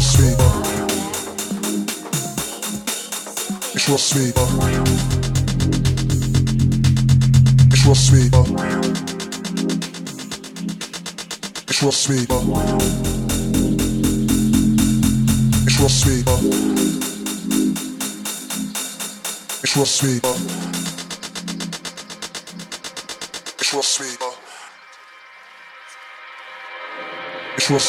real sweet. It's real sweet. It's real sweet. It's real sweet. It's real sweet. It's real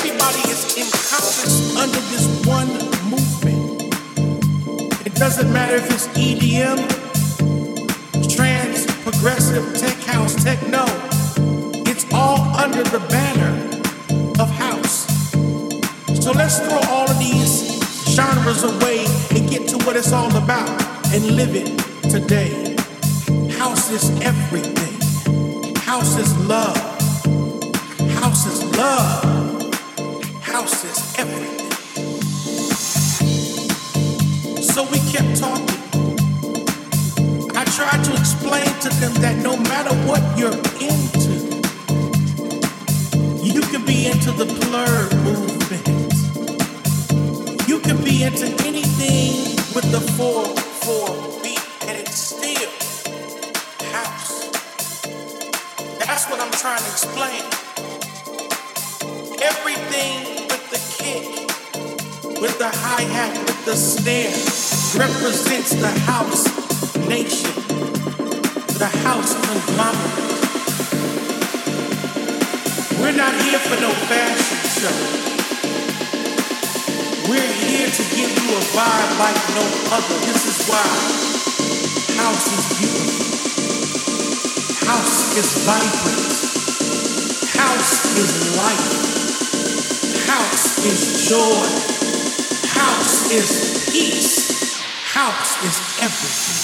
everybody is encompassed under this one movement. It doesn't matter if it's EDM, trance, progressive, tech house, techno. It's all under the banner of house. So let's throw all of these genres away and get to what it's all about and live it today. House is everything. House is love. House is love. House is everything. So we kept talking. I tried to explain to them that no matter what you're into, you can be into the blur movement. You can be into anything with the 4-4 beat and it's still house. That's what I'm trying to explain. Everything the kick, with the hi hat, with the snare, represents the house nation, the house conglomerate. We're not here for no fashion show. We're here to give you a vibe like no other. This is why house is beautiful. House is vibrant. House is life. Is joy. House is peace. House is everything.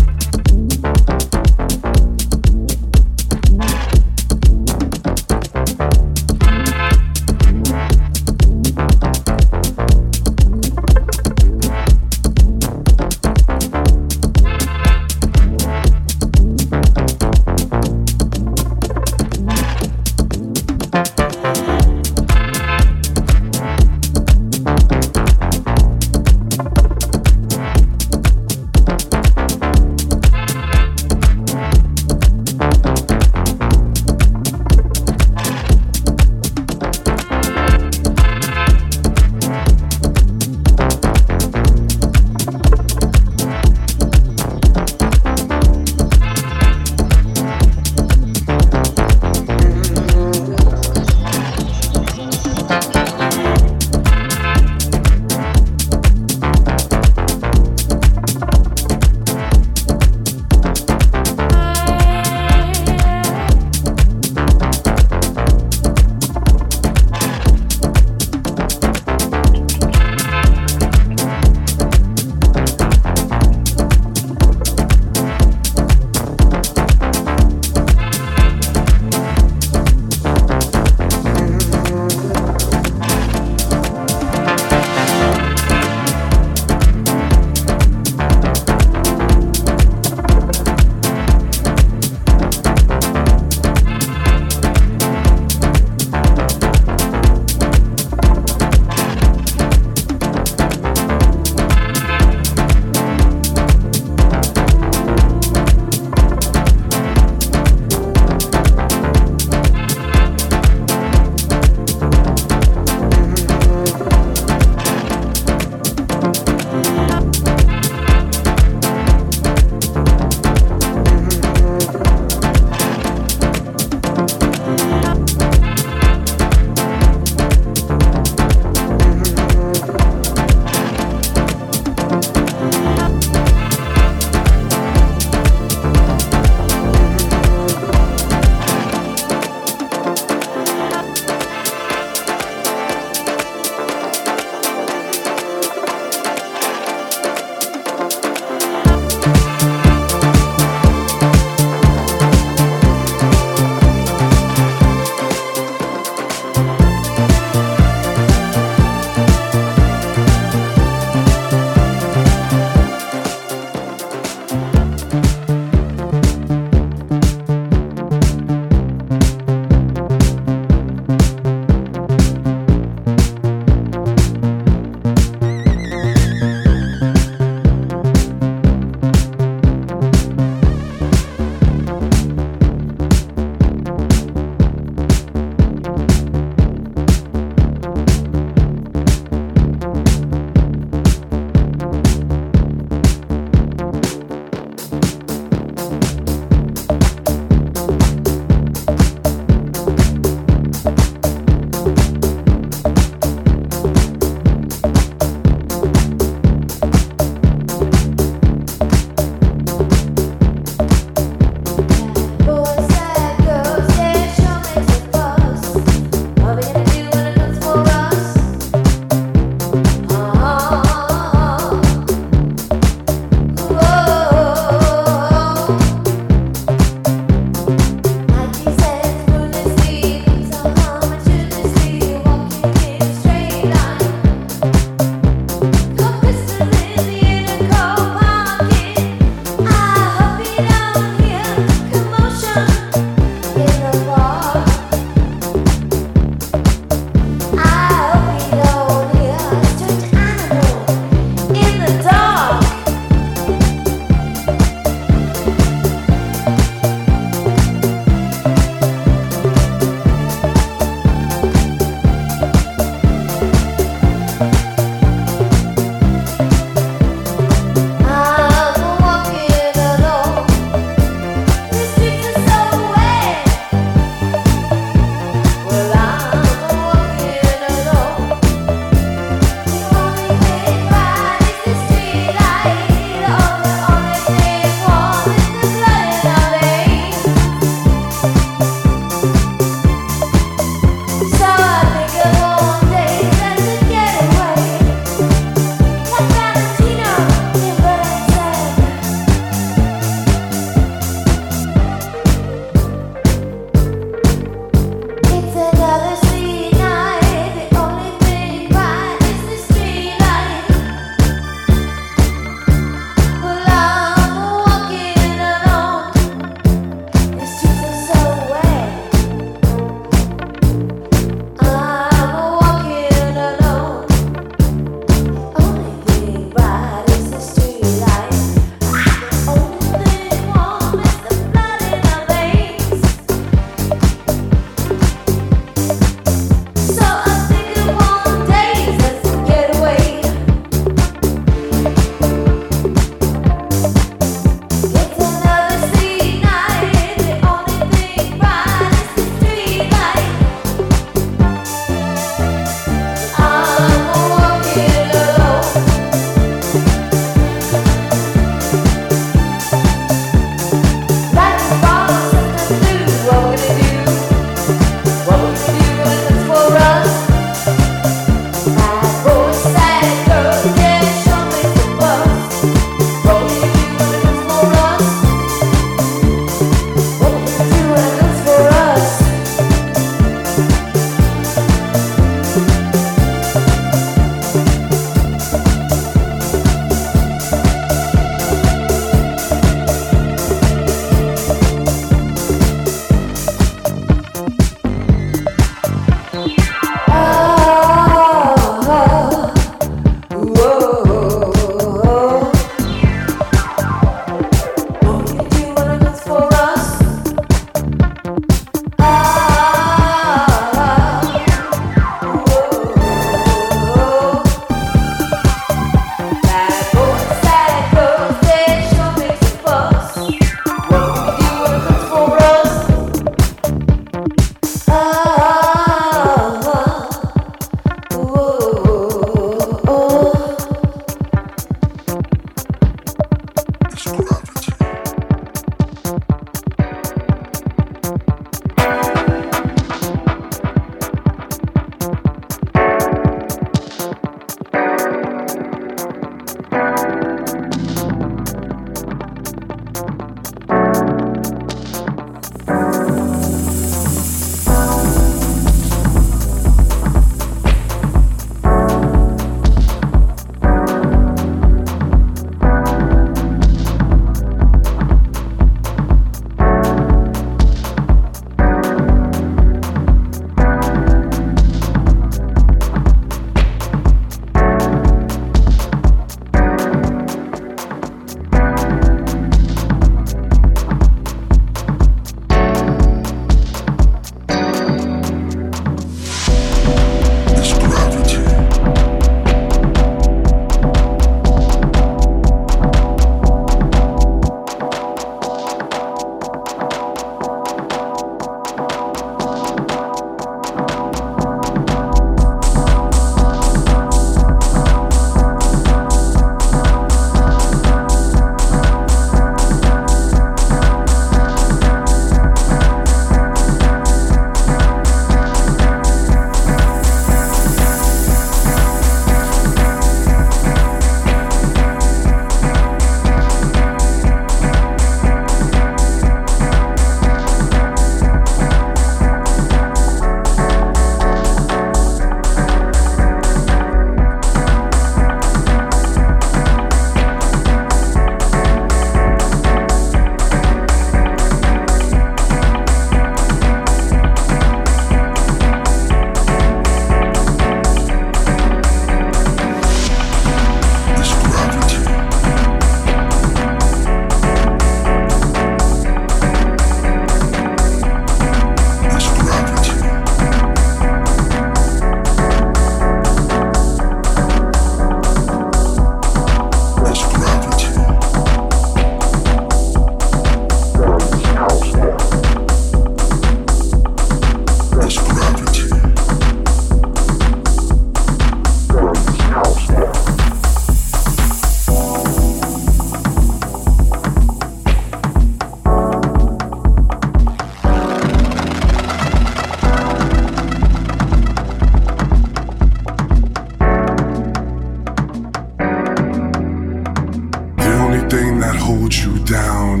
thing that holds you down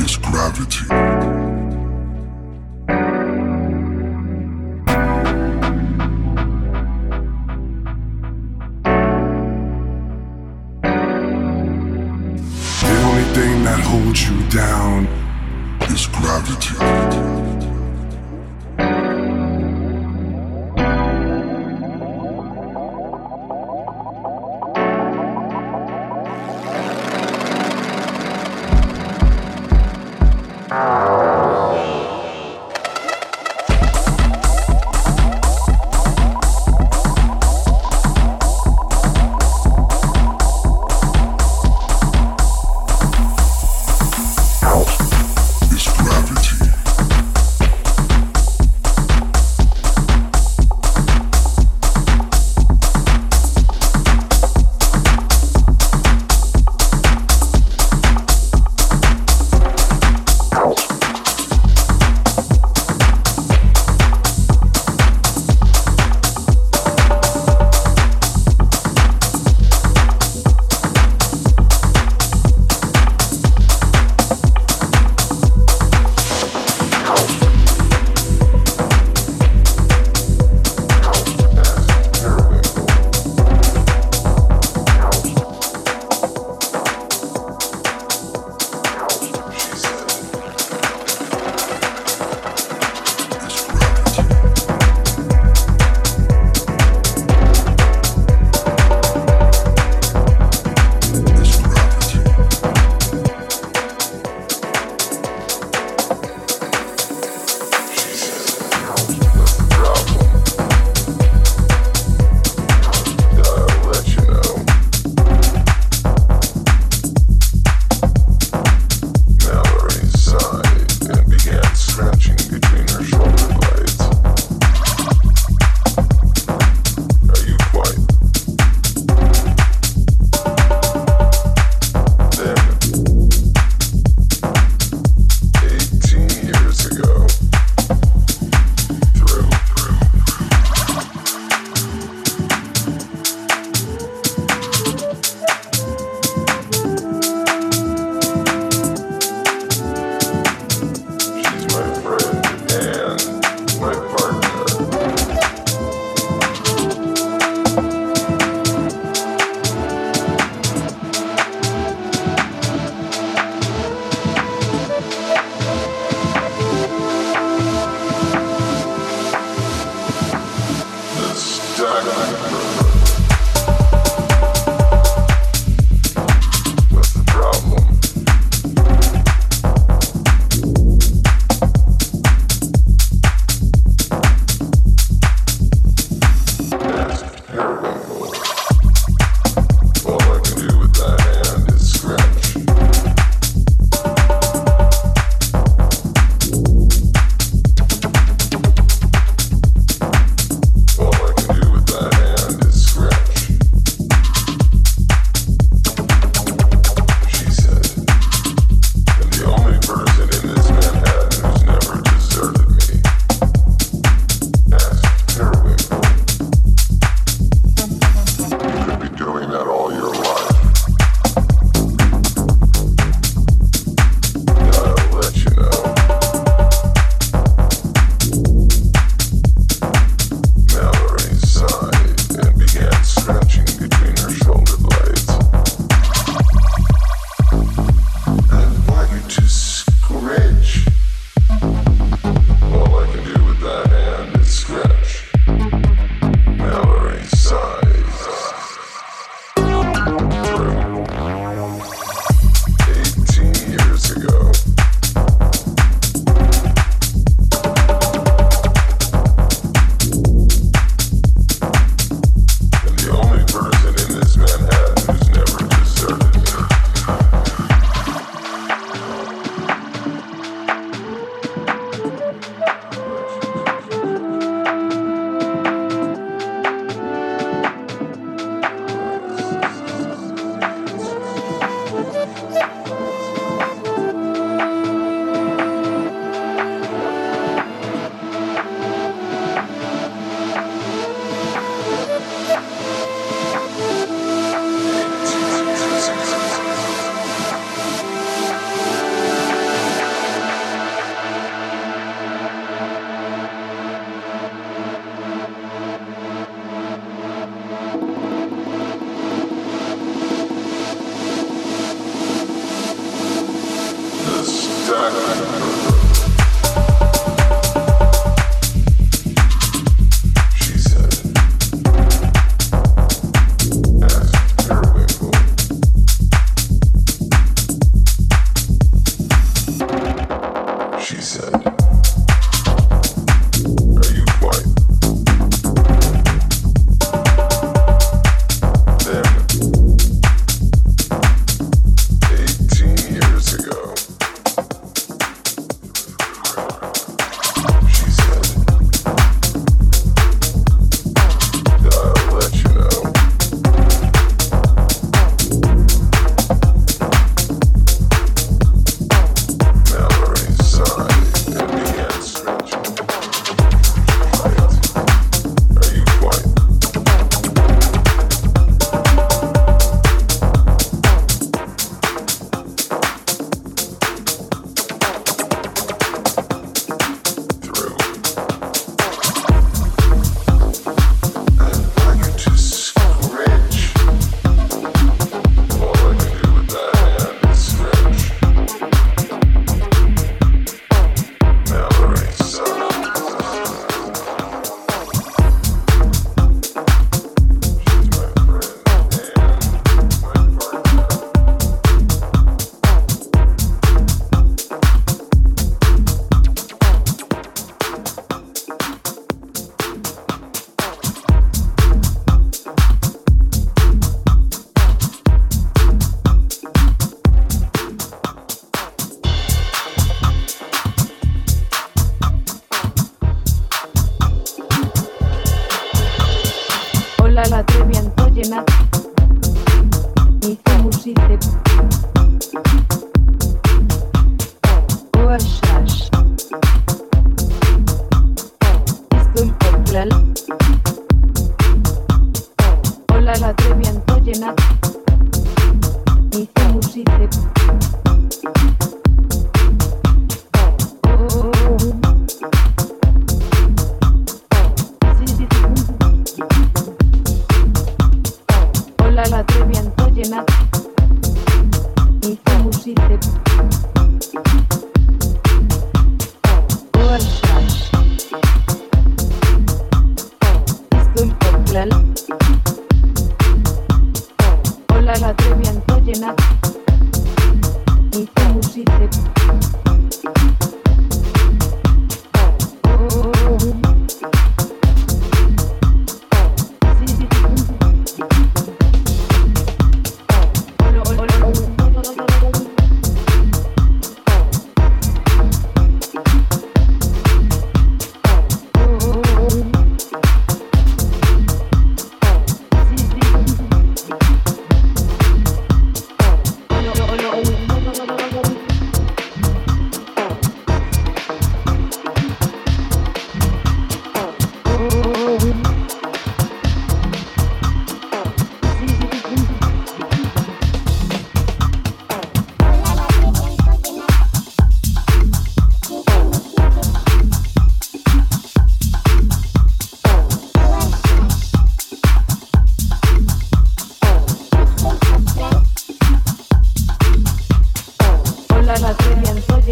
is gravity.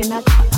Treviento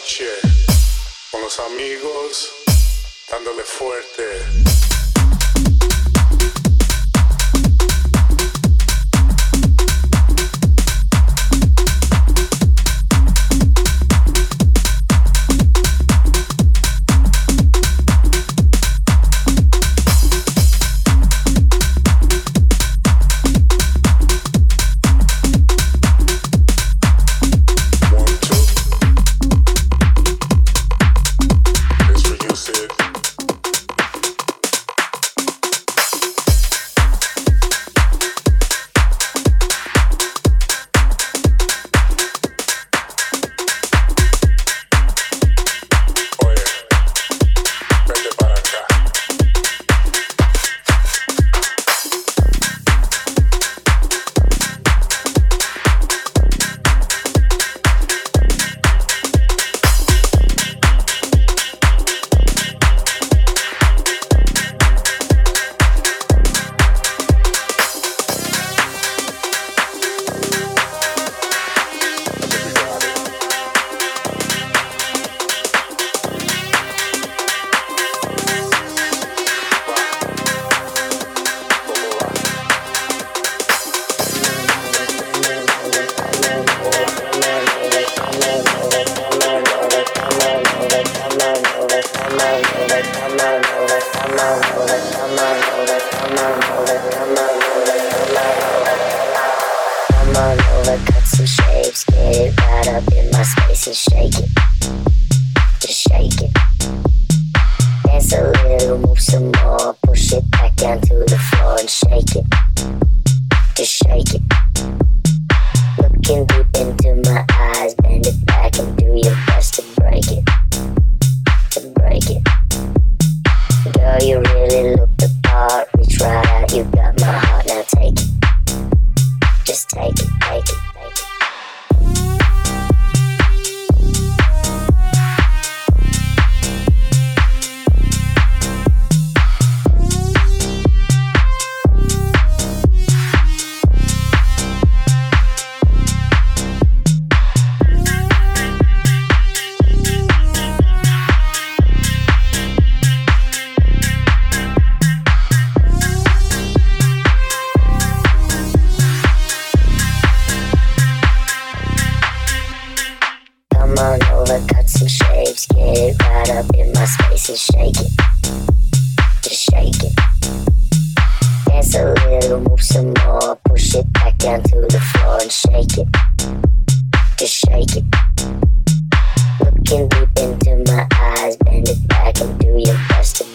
noche, con los amigos, dándole fuerte. I cut some shapes. Get right up in my space and shake it. Just shake it. Dance a little, move some more. Push it back down to the floor and shake it. Just shake it. Looking deep into my eyes, bend it back and do your best to.